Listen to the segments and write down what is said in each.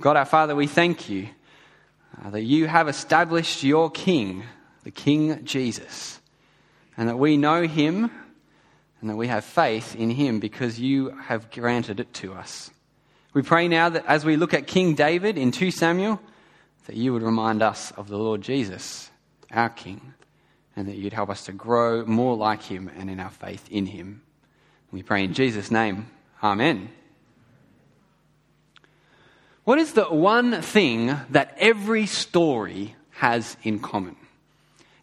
God our Father, we thank you uh, that you have established your King, the King Jesus, and that we know him and that we have faith in him because you have granted it to us. We pray now that as we look at King David in 2 Samuel, that you would remind us of the Lord Jesus, our King, and that you'd help us to grow more like him and in our faith in him. We pray in Jesus' name. Amen. What is the one thing that every story has in common?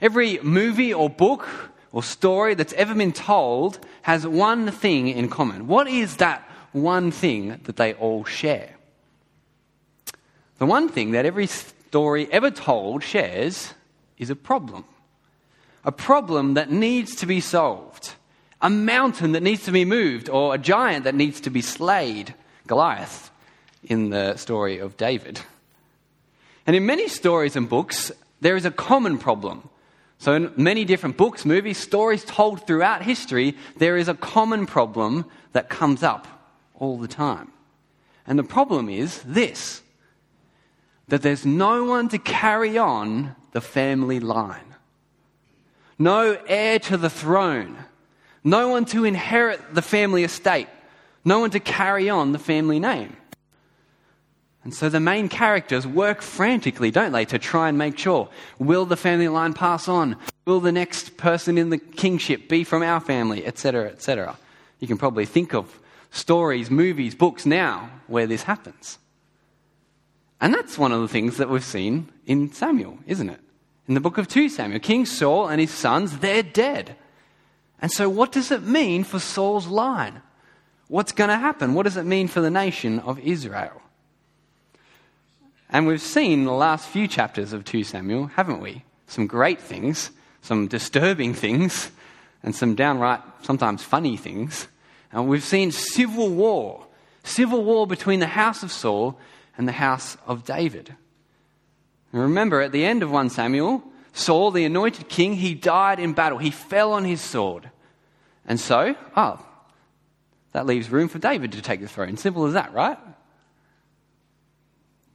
Every movie or book or story that's ever been told has one thing in common. What is that one thing that they all share? The one thing that every story ever told shares is a problem. A problem that needs to be solved. A mountain that needs to be moved, or a giant that needs to be slayed. Goliath in the story of David. And in many stories and books, there is a common problem. So, in many different books, movies, stories told throughout history, there is a common problem that comes up all the time. And the problem is this that there's no one to carry on the family line, no heir to the throne, no one to inherit the family estate, no one to carry on the family name. And so the main characters work frantically, don't they, to try and make sure will the family line pass on? Will the next person in the kingship be from our family, etc., etc. You can probably think of stories, movies, books now where this happens. And that's one of the things that we've seen in Samuel, isn't it? In the book of 2 Samuel, King Saul and his sons, they're dead. And so, what does it mean for Saul's line? What's going to happen? What does it mean for the nation of Israel? And we've seen the last few chapters of 2 Samuel, haven't we? Some great things, some disturbing things, and some downright, sometimes funny things. And we've seen civil war, civil war between the house of Saul and the house of David. And remember, at the end of 1 Samuel, Saul, the anointed king, he died in battle. He fell on his sword. And so, oh, that leaves room for David to take the throne. Simple as that, right?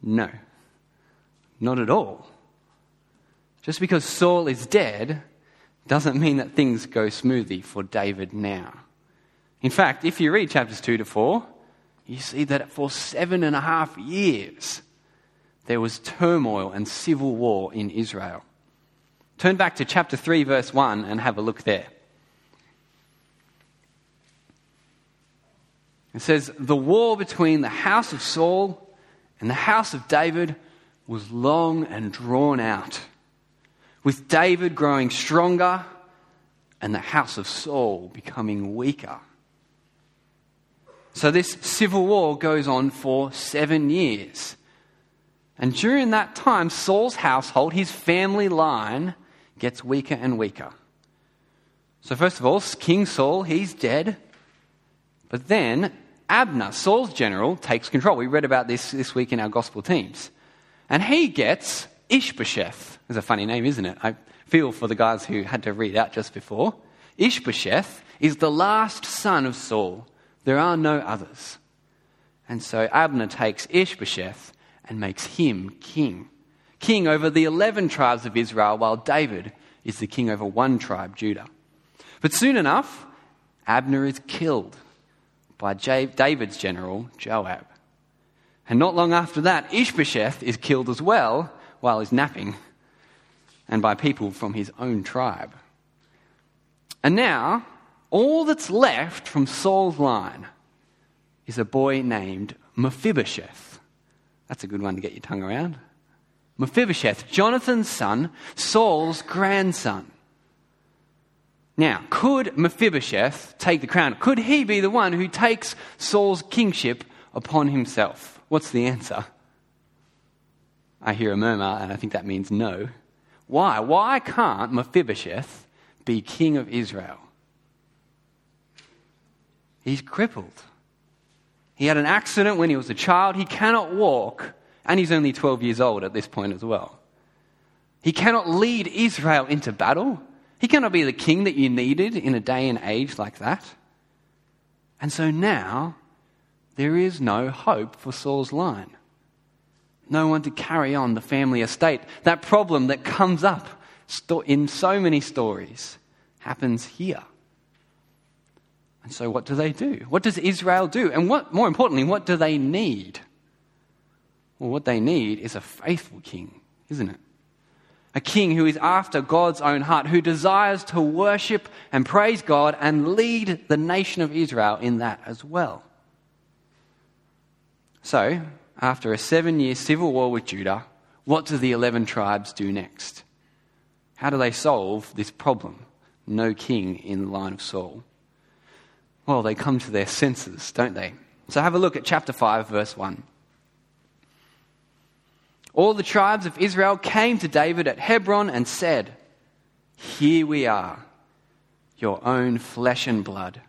No, not at all. Just because Saul is dead doesn't mean that things go smoothly for David now. In fact, if you read chapters 2 to 4, you see that for seven and a half years there was turmoil and civil war in Israel. Turn back to chapter 3, verse 1, and have a look there. It says, The war between the house of Saul and the house of David was long and drawn out, with David growing stronger and the house of Saul becoming weaker. So this civil war goes on for seven years. And during that time, Saul's household, his family line, gets weaker and weaker. So, first of all, King Saul, he's dead. But then Abner, Saul's general, takes control. We read about this this week in our gospel teams. And he gets Ishbosheth. It's a funny name, isn't it? I feel for the guys who had to read out just before. Ishbosheth is the last son of Saul. There are no others. And so Abner takes Ishbosheth and makes him king. King over the 11 tribes of Israel, while David is the king over one tribe, Judah. But soon enough, Abner is killed by David's general, Joab. And not long after that, Ishbosheth is killed as well while he's napping, and by people from his own tribe. And now, all that's left from Saul's line is a boy named Mephibosheth. That's a good one to get your tongue around. Mephibosheth, Jonathan's son, Saul's grandson. Now, could Mephibosheth take the crown? Could he be the one who takes Saul's kingship upon himself? What's the answer? I hear a murmur, and I think that means no. Why? Why can't Mephibosheth be king of Israel? He's crippled. He had an accident when he was a child. He cannot walk, and he's only 12 years old at this point as well. He cannot lead Israel into battle. He cannot be the king that you needed in a day and age like that. And so now, there is no hope for Saul's line. no one to carry on the family estate. That problem that comes up in so many stories happens here. And so, what do they do? What does Israel do? And what, more importantly, what do they need? Well, what they need is a faithful king, isn't it? A king who is after God's own heart, who desires to worship and praise God and lead the nation of Israel in that as well. So, after a seven year civil war with Judah, what do the 11 tribes do next? How do they solve this problem? No king in the line of Saul. Well, they come to their senses, don't they? So have a look at chapter 5, verse 1. All the tribes of Israel came to David at Hebron and said, Here we are, your own flesh and blood.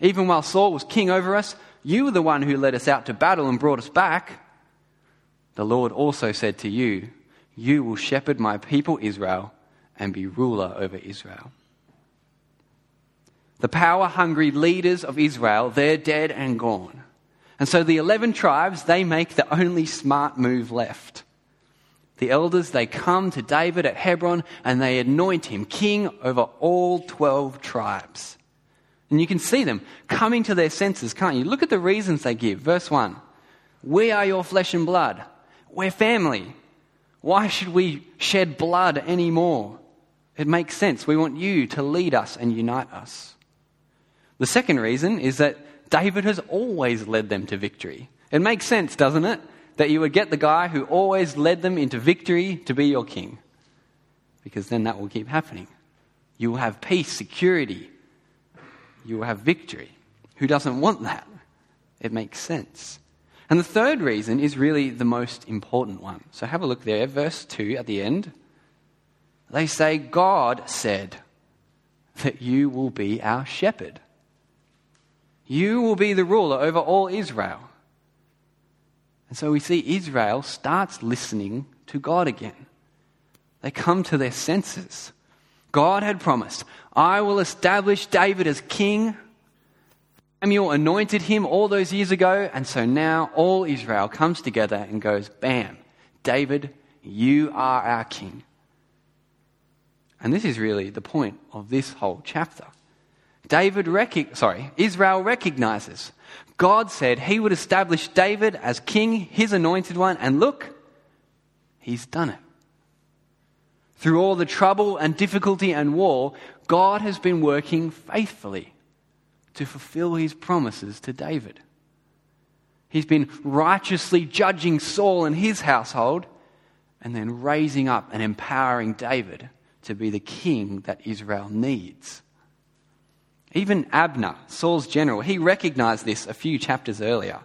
Even while Saul was king over us, you were the one who led us out to battle and brought us back. The Lord also said to you, You will shepherd my people Israel and be ruler over Israel. The power hungry leaders of Israel, they're dead and gone. And so the 11 tribes, they make the only smart move left. The elders, they come to David at Hebron and they anoint him king over all 12 tribes. And you can see them coming to their senses, can't you? Look at the reasons they give. Verse 1 We are your flesh and blood. We're family. Why should we shed blood anymore? It makes sense. We want you to lead us and unite us. The second reason is that David has always led them to victory. It makes sense, doesn't it? That you would get the guy who always led them into victory to be your king. Because then that will keep happening. You will have peace, security. You will have victory. Who doesn't want that? It makes sense. And the third reason is really the most important one. So have a look there, verse 2 at the end. They say, God said that you will be our shepherd. You will be the ruler over all Israel. And so we see Israel starts listening to God again. They come to their senses. God had promised, I will establish David as king. Samuel anointed him all those years ago, and so now all Israel comes together and goes, Bam, David, you are our king. And this is really the point of this whole chapter. David rec- sorry, Israel recognizes. God said he would establish David as king, his anointed one, and look, he's done it. Through all the trouble and difficulty and war, God has been working faithfully to fulfill his promises to David. He's been righteously judging Saul and his household and then raising up and empowering David to be the king that Israel needs. Even Abner, Saul's general, he recognized this a few chapters earlier.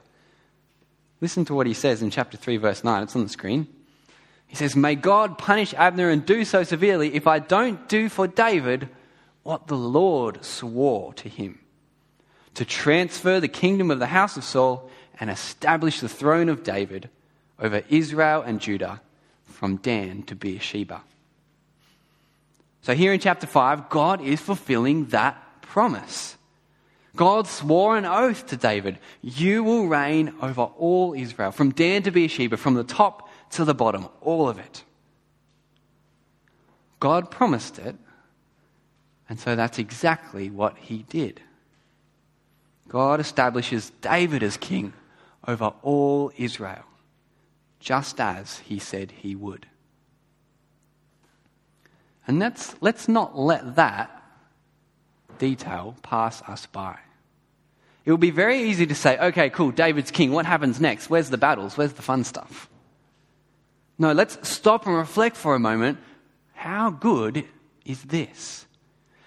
Listen to what he says in chapter 3, verse 9. It's on the screen. He says, May God punish Abner and do so severely if I don't do for David what the Lord swore to him to transfer the kingdom of the house of Saul and establish the throne of David over Israel and Judah from Dan to Beersheba. So, here in chapter 5, God is fulfilling that promise. God swore an oath to David You will reign over all Israel, from Dan to Beersheba, from the top to the bottom, all of it. God promised it, and so that's exactly what he did. God establishes David as king over all Israel, just as he said he would. And let's, let's not let that detail pass us by. It will be very easy to say, okay, cool, David's king. What happens next? Where's the battles? Where's the fun stuff? No, let's stop and reflect for a moment. How good is this?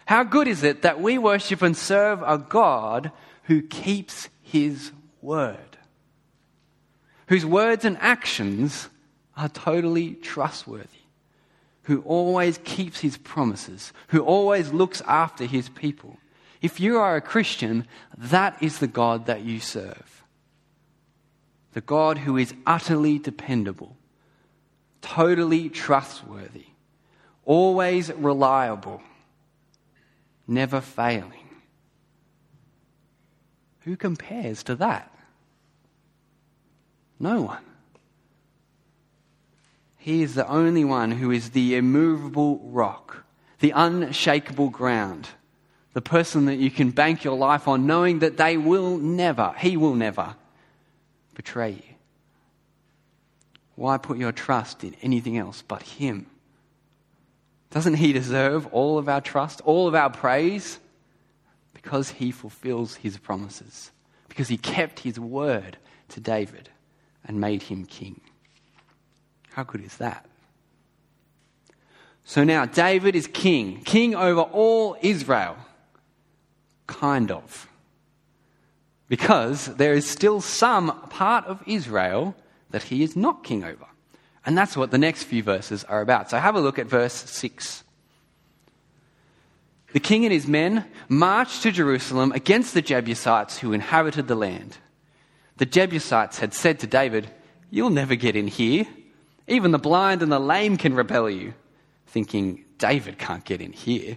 How good is it that we worship and serve a God who keeps his word? Whose words and actions are totally trustworthy who always keeps his promises, who always looks after his people. If you are a Christian, that is the God that you serve. The God who is utterly dependable, totally trustworthy, always reliable, never failing. Who compares to that? No one. He is the only one who is the immovable rock, the unshakable ground, the person that you can bank your life on, knowing that they will never, He will never betray you. Why put your trust in anything else but Him? Doesn't He deserve all of our trust, all of our praise? Because He fulfills His promises, because He kept His word to David and made him king. How good is that? So now David is king, king over all Israel. Kind of. Because there is still some part of Israel that he is not king over. And that's what the next few verses are about. So have a look at verse 6. The king and his men marched to Jerusalem against the Jebusites who inhabited the land. The Jebusites had said to David, You'll never get in here. Even the blind and the lame can repel you. Thinking, David can't get in here.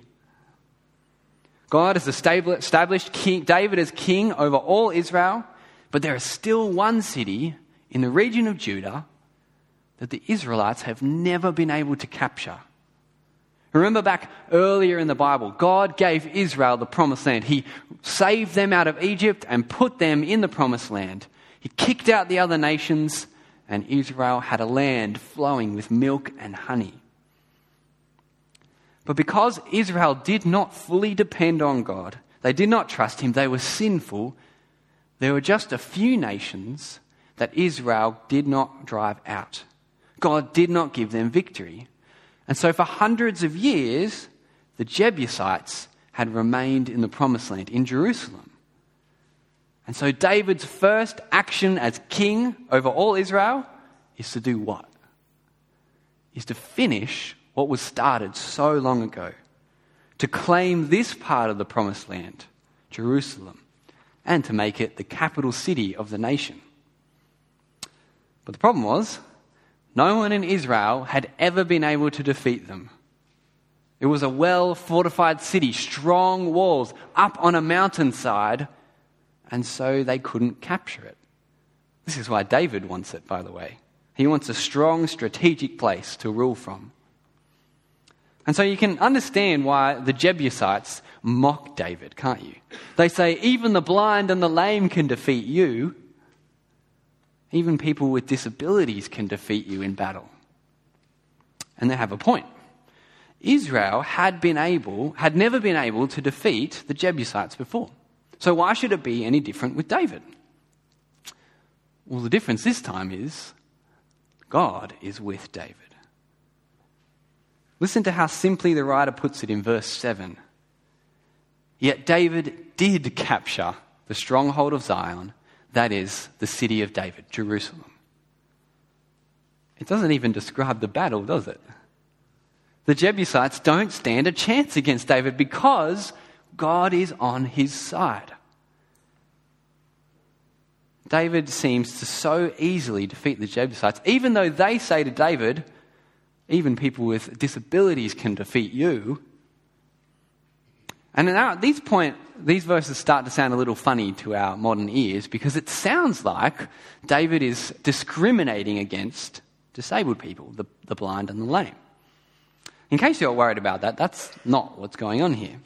God has established king, David as king over all Israel, but there is still one city in the region of Judah that the Israelites have never been able to capture. Remember back earlier in the Bible, God gave Israel the promised land. He saved them out of Egypt and put them in the promised land. He kicked out the other nations, and Israel had a land flowing with milk and honey. But because Israel did not fully depend on God, they did not trust Him, they were sinful, there were just a few nations that Israel did not drive out. God did not give them victory. And so, for hundreds of years, the Jebusites had remained in the promised land, in Jerusalem. And so, David's first action as king over all Israel is to do what? Is to finish what was started so long ago. To claim this part of the promised land, Jerusalem, and to make it the capital city of the nation. But the problem was, no one in Israel had ever been able to defeat them. It was a well fortified city, strong walls, up on a mountainside, and so they couldn't capture it. This is why David wants it, by the way. He wants a strong strategic place to rule from. And so you can understand why the Jebusites mock David, can't you? They say, even the blind and the lame can defeat you. Even people with disabilities can defeat you in battle. And they have a point. Israel had been able, had never been able to defeat the Jebusites before. So why should it be any different with David? Well, the difference this time is God is with David. Listen to how simply the writer puts it in verse 7. Yet David did capture the stronghold of Zion that is the city of David, Jerusalem. It doesn't even describe the battle, does it? The Jebusites don't stand a chance against David because God is on his side. David seems to so easily defeat the Jebusites, even though they say to David, even people with disabilities can defeat you. And now at this point, these verses start to sound a little funny to our modern ears because it sounds like David is discriminating against disabled people, the, the blind and the lame. In case you're worried about that, that's not what's going on here.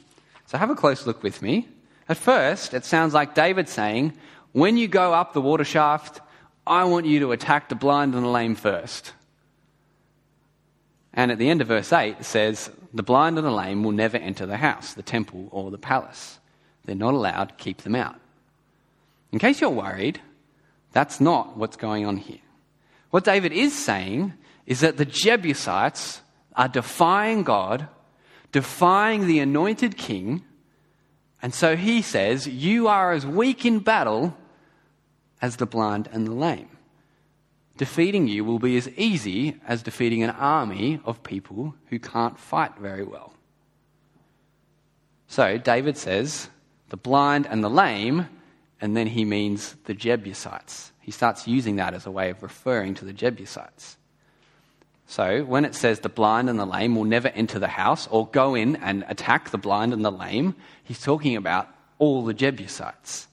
So have a close look with me. At first, it sounds like David saying, When you go up the water shaft, I want you to attack the blind and the lame first. And at the end of verse 8, it says, The blind and the lame will never enter the house, the temple, or the palace. They're not allowed keep them out. In case you're worried, that's not what's going on here. What David is saying is that the Jebusites are defying God, defying the anointed king, and so he says, You are as weak in battle as the blind and the lame defeating you will be as easy as defeating an army of people who can't fight very well. So David says, the blind and the lame, and then he means the Jebusites. He starts using that as a way of referring to the Jebusites. So when it says the blind and the lame will never enter the house or go in and attack the blind and the lame, he's talking about all the Jebusites.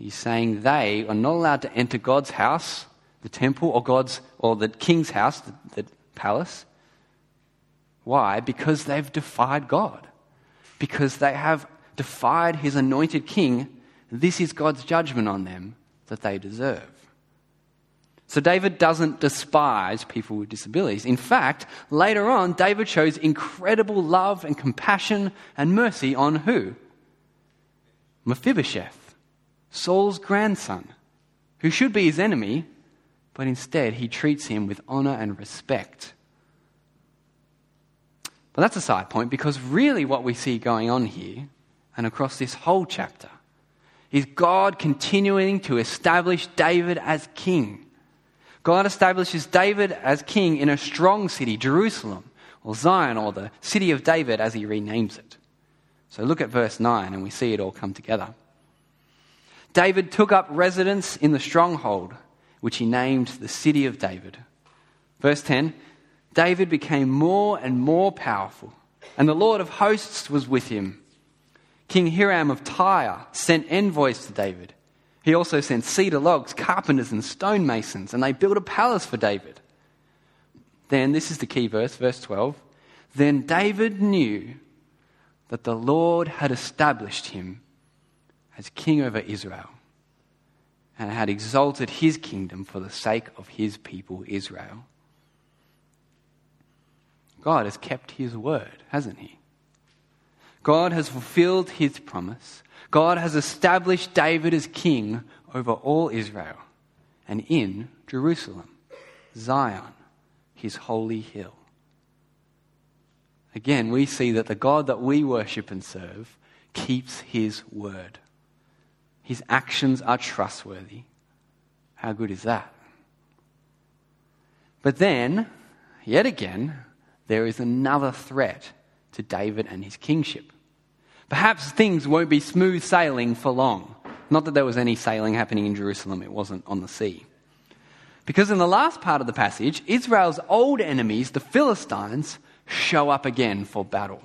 He's saying they are not allowed to enter God's house, the temple or God's or the king's house, the, the palace. Why? Because they've defied God. Because they have defied his anointed king. This is God's judgment on them that they deserve. So David doesn't despise people with disabilities. In fact, later on, David shows incredible love and compassion and mercy on who? Mephibosheth, Saul's grandson, who should be his enemy, but instead he treats him with honor and respect. But that's a side point because really what we see going on here and across this whole chapter is God continuing to establish David as king. God establishes David as king in a strong city, Jerusalem, or Zion, or the city of David as he renames it. So look at verse 9 and we see it all come together. David took up residence in the stronghold, which he named the city of David. Verse 10 David became more and more powerful, and the Lord of hosts was with him. King Hiram of Tyre sent envoys to David he also sent cedar logs, carpenters, and stonemasons, and they built a palace for David. Then, this is the key verse, verse 12. Then David knew that the Lord had established him as king over Israel and had exalted his kingdom for the sake of his people Israel. God has kept his word, hasn't he? God has fulfilled his promise. God has established David as king over all Israel and in Jerusalem, Zion, his holy hill. Again, we see that the God that we worship and serve keeps his word. His actions are trustworthy. How good is that? But then, yet again, there is another threat to David and his kingship. Perhaps things won't be smooth sailing for long. Not that there was any sailing happening in Jerusalem, it wasn't on the sea. Because in the last part of the passage, Israel's old enemies, the Philistines, show up again for battle.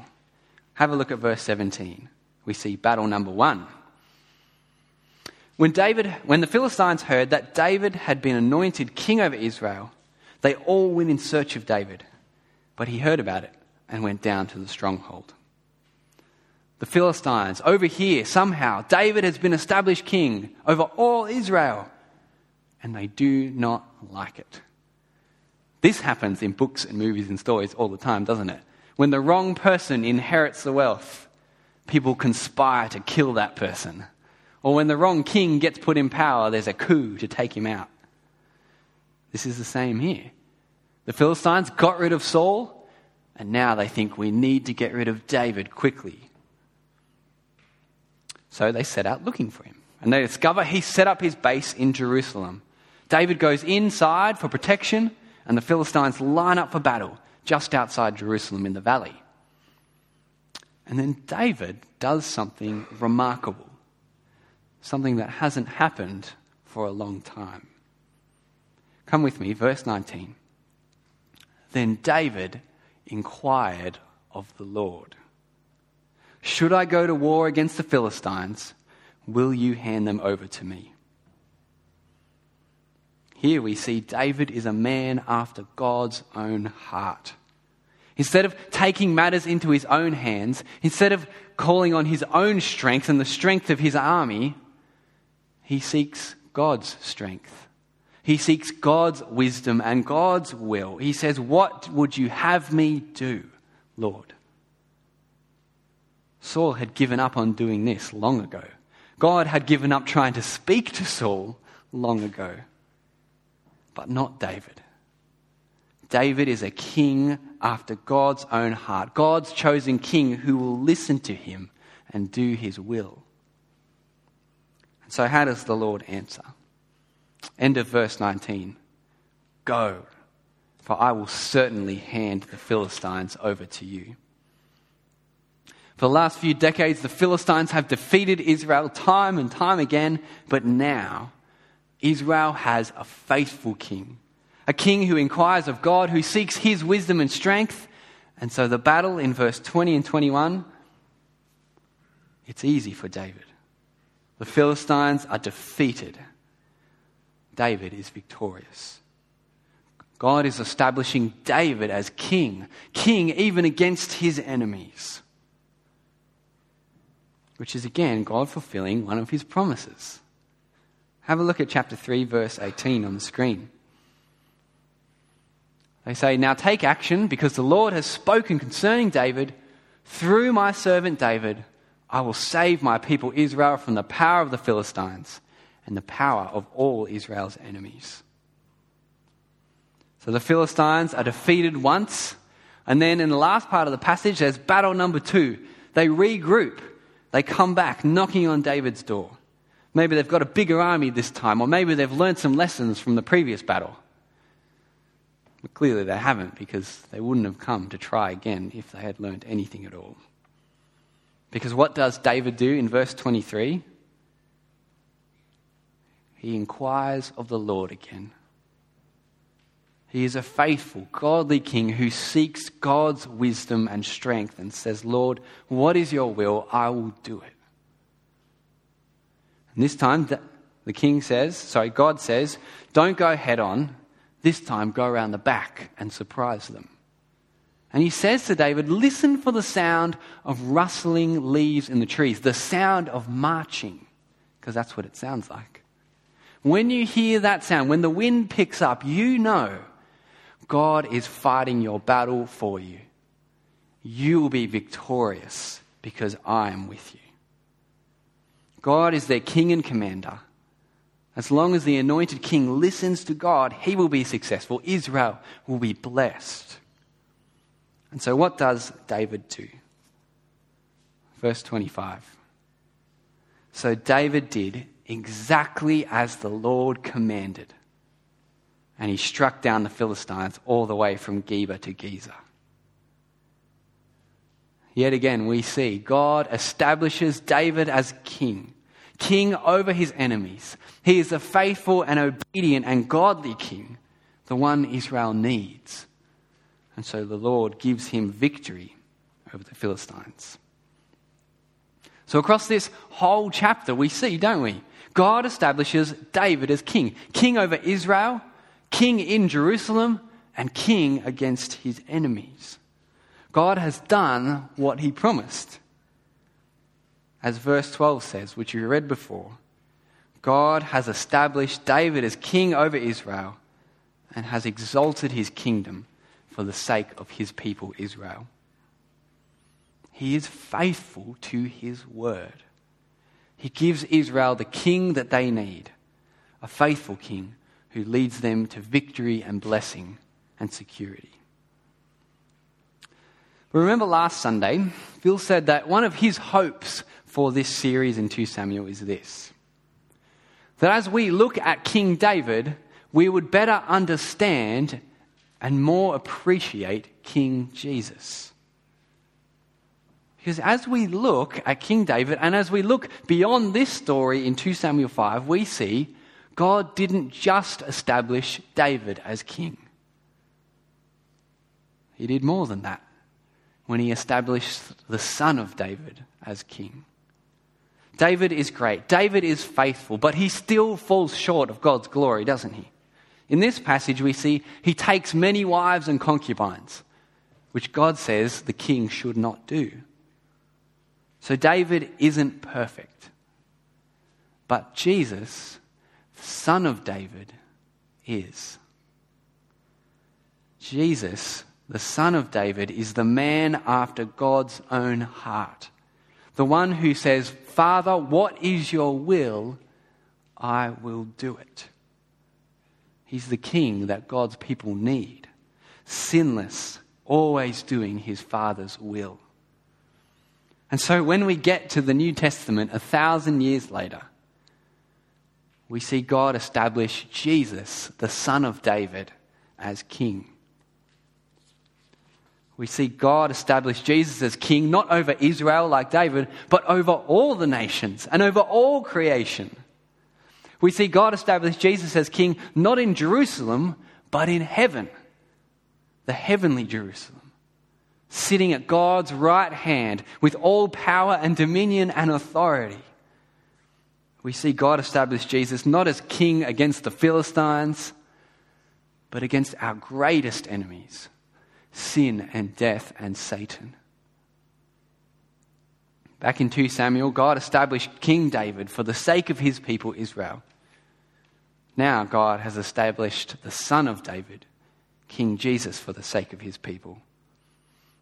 Have a look at verse 17. We see battle number one. When, David, when the Philistines heard that David had been anointed king over Israel, they all went in search of David. But he heard about it and went down to the stronghold the Philistines. Over here, somehow, David has been established king over all Israel. And they do not like it. This happens in books and movies and stories all the time, doesn't it? When the wrong person inherits the wealth, people conspire to kill that person. Or when the wrong king gets put in power, there's a coup to take him out. This is the same here. The Philistines got rid of Saul, and now they think we need to get rid of David quickly. So they set out looking for him. And they discover he set up his base in Jerusalem. David goes inside for protection, and the Philistines line up for battle just outside Jerusalem in the valley. And then David does something remarkable, something that hasn't happened for a long time. Come with me, verse 19. Then David inquired of the Lord. Should I go to war against the Philistines, will you hand them over to me? Here we see David is a man after God's own heart. Instead of taking matters into his own hands, instead of calling on his own strength and the strength of his army, he seeks God's strength. He seeks God's wisdom and God's will. He says, What would you have me do, Lord? Saul had given up on doing this long ago. God had given up trying to speak to Saul long ago. But not David. David is a king after God's own heart, God's chosen king who will listen to him and do his will. So, how does the Lord answer? End of verse 19 Go, for I will certainly hand the Philistines over to you. For the last few decades, the Philistines have defeated Israel time and time again, but now Israel has a faithful king, a king who inquires of God, who seeks his wisdom and strength. And so the battle in verse 20 and 21, it's easy for David. The Philistines are defeated. David is victorious. God is establishing David as king, king even against his enemies. Which is again God fulfilling one of his promises. Have a look at chapter 3, verse 18 on the screen. They say, Now take action, because the Lord has spoken concerning David. Through my servant David, I will save my people Israel from the power of the Philistines and the power of all Israel's enemies. So the Philistines are defeated once, and then in the last part of the passage, there's battle number two. They regroup, they come back knocking on David's door. Maybe they've got a bigger army this time, or maybe they've learned some lessons from the previous battle. But clearly they haven't, because they wouldn't have come to try again if they had learned anything at all. Because what does David do in verse 23? He inquires of the Lord again. He is a faithful, godly king who seeks God's wisdom and strength and says, Lord, what is your will? I will do it. And this time, the king says, sorry, God says, don't go head on. This time, go around the back and surprise them. And he says to David, Listen for the sound of rustling leaves in the trees, the sound of marching, because that's what it sounds like. When you hear that sound, when the wind picks up, you know God is fighting your battle for you. You will be victorious because I am with you. God is their king and commander. As long as the anointed king listens to God, he will be successful. Israel will be blessed. And so, what does David do? Verse 25. So, David did exactly as the Lord commanded and he struck down the Philistines all the way from Geba to Gezer. Yet again, we see God establishes David as king, king over his enemies. He is a faithful and obedient and godly king, the one Israel needs. And so the Lord gives him victory over the Philistines. So, across this whole chapter, we see, don't we? God establishes David as king, king over Israel king in Jerusalem and king against his enemies. God has done what he promised. As verse 12 says, which we read before, God has established David as king over Israel and has exalted his kingdom for the sake of his people Israel. He is faithful to his word. He gives Israel the king that they need, a faithful king who leads them to victory and blessing and security. But remember last Sunday, Phil said that one of his hopes for this series in 2 Samuel is this that as we look at King David, we would better understand and more appreciate King Jesus. Because as we look at King David and as we look beyond this story in 2 Samuel 5, we see God didn't just establish David as king, He did more than that when He established the son of David as king. David is great. David is faithful, but he still falls short of God's glory, doesn't he? In this passage, we see he takes many wives and concubines, which God says the king should not do. So David isn't perfect. But Jesus the son of David, is. Jesus, the son of David, is the man after God's own heart. The one who says, Father, what is your will? I will do it. He's the king that God's people need, sinless, always doing his Father's will. And so when we get to the New Testament a thousand years later, we see God establish Jesus, the son of David, as king. We see God establish Jesus as king, not over Israel like David, but over all the nations and over all creation. We see God establish Jesus as king, not in Jerusalem, but in heaven, the heavenly Jerusalem, sitting at God's right hand with all power and dominion and authority we see God establish Jesus not as king against the Philistines, but against our greatest enemies sin and death and Satan. Back in 2 Samuel, God established King David for the sake of his people Israel. Now, God has established the Son of David, King Jesus, for the sake of his people.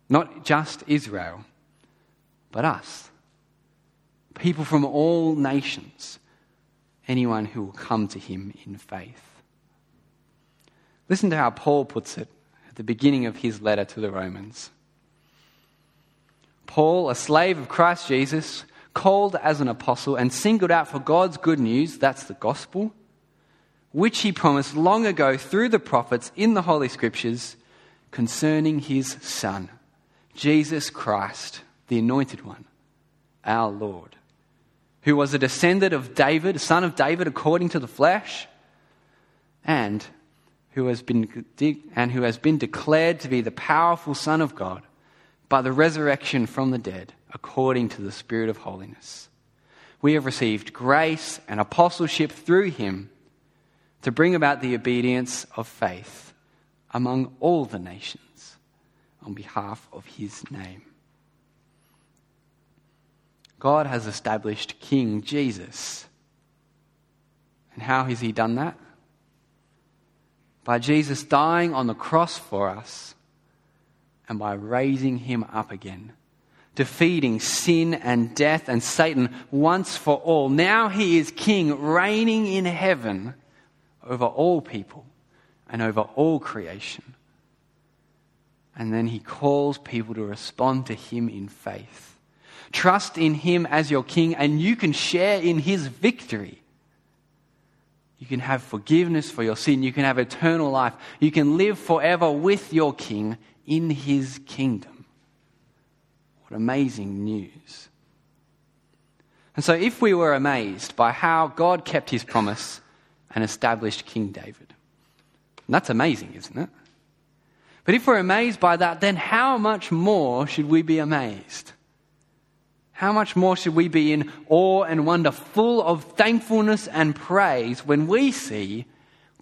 Not just Israel, but us. People from all nations, anyone who will come to him in faith. Listen to how Paul puts it at the beginning of his letter to the Romans. Paul, a slave of Christ Jesus, called as an apostle and singled out for God's good news, that's the gospel, which he promised long ago through the prophets in the Holy Scriptures concerning his Son, Jesus Christ, the Anointed One, our Lord, who was a descendant of David, a son of David according to the flesh, and who has been, and who has been declared to be the powerful Son of God by the resurrection from the dead, according to the Spirit of holiness. We have received grace and apostleship through him to bring about the obedience of faith among all the nations on behalf of his name. God has established King Jesus. And how has he done that? by Jesus dying on the cross for us and by raising him up again, defeating sin and death and Satan once for all. Now he is king, reigning in heaven over all people and over all creation. And then he calls people to respond to him in faith. Trust in him as your king, and you can share in his victory. You can have forgiveness for your sin. You can have eternal life. You can live forever with your King in his kingdom. What amazing news. And so, if we were amazed by how God kept his promise and established King David, that's amazing, isn't it? But if we're amazed by that, then how much more should we be amazed how much more should we be in awe and wonder, full of thankfulness and praise when we see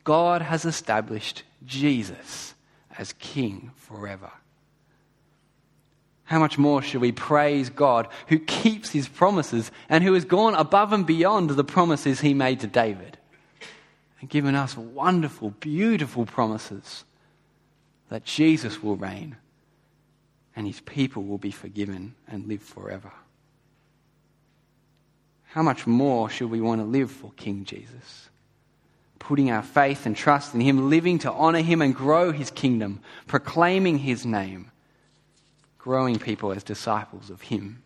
God has established Jesus as King forever? How much more should we praise God who keeps his promises and who has gone above and beyond the promises he made to David and given us wonderful, beautiful promises that Jesus will reign and his people will be forgiven and live forever? how much more should we want to live for King Jesus? Putting our faith and trust in Him, living to honor Him and grow His kingdom, proclaiming His name, growing people as disciples of Him.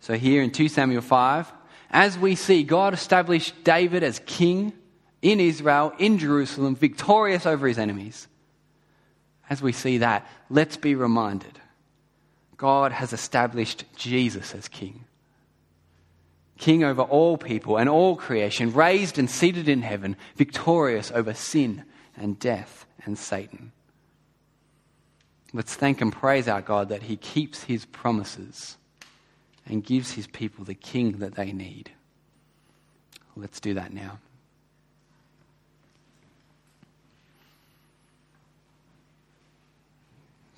So, here in 2 Samuel 5, as we see God established David as king in Israel, in Jerusalem, victorious over his enemies, as we see that, let's be reminded God has established Jesus as king. King over all people and all creation, raised and seated in heaven, victorious over sin and death and Satan. Let's thank and praise our God that he keeps his promises and gives his people the king that they need. Let's do that now.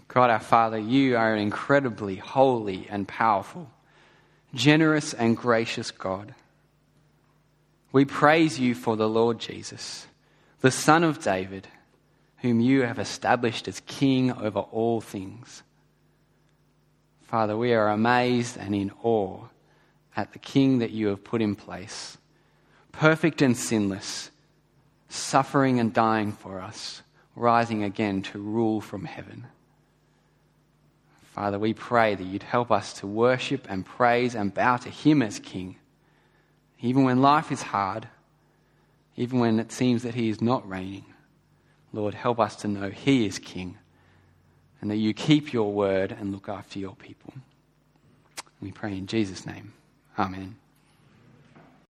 God our Father, you are an incredibly holy and powerful generous and gracious God. We praise you for the Lord Jesus, the Son of David, whom you have established as King over all things. Father, we are amazed and in awe at the King that you have put in place, perfect and sinless, suffering and dying for us, rising again to rule from heaven. Father, we pray that you'd help us to worship and praise and bow to Him as King. Even when life is hard, even when it seems that He is not reigning, Lord, help us to know He is King and that you keep your word and look after your people. We pray in Jesus' name. Amen.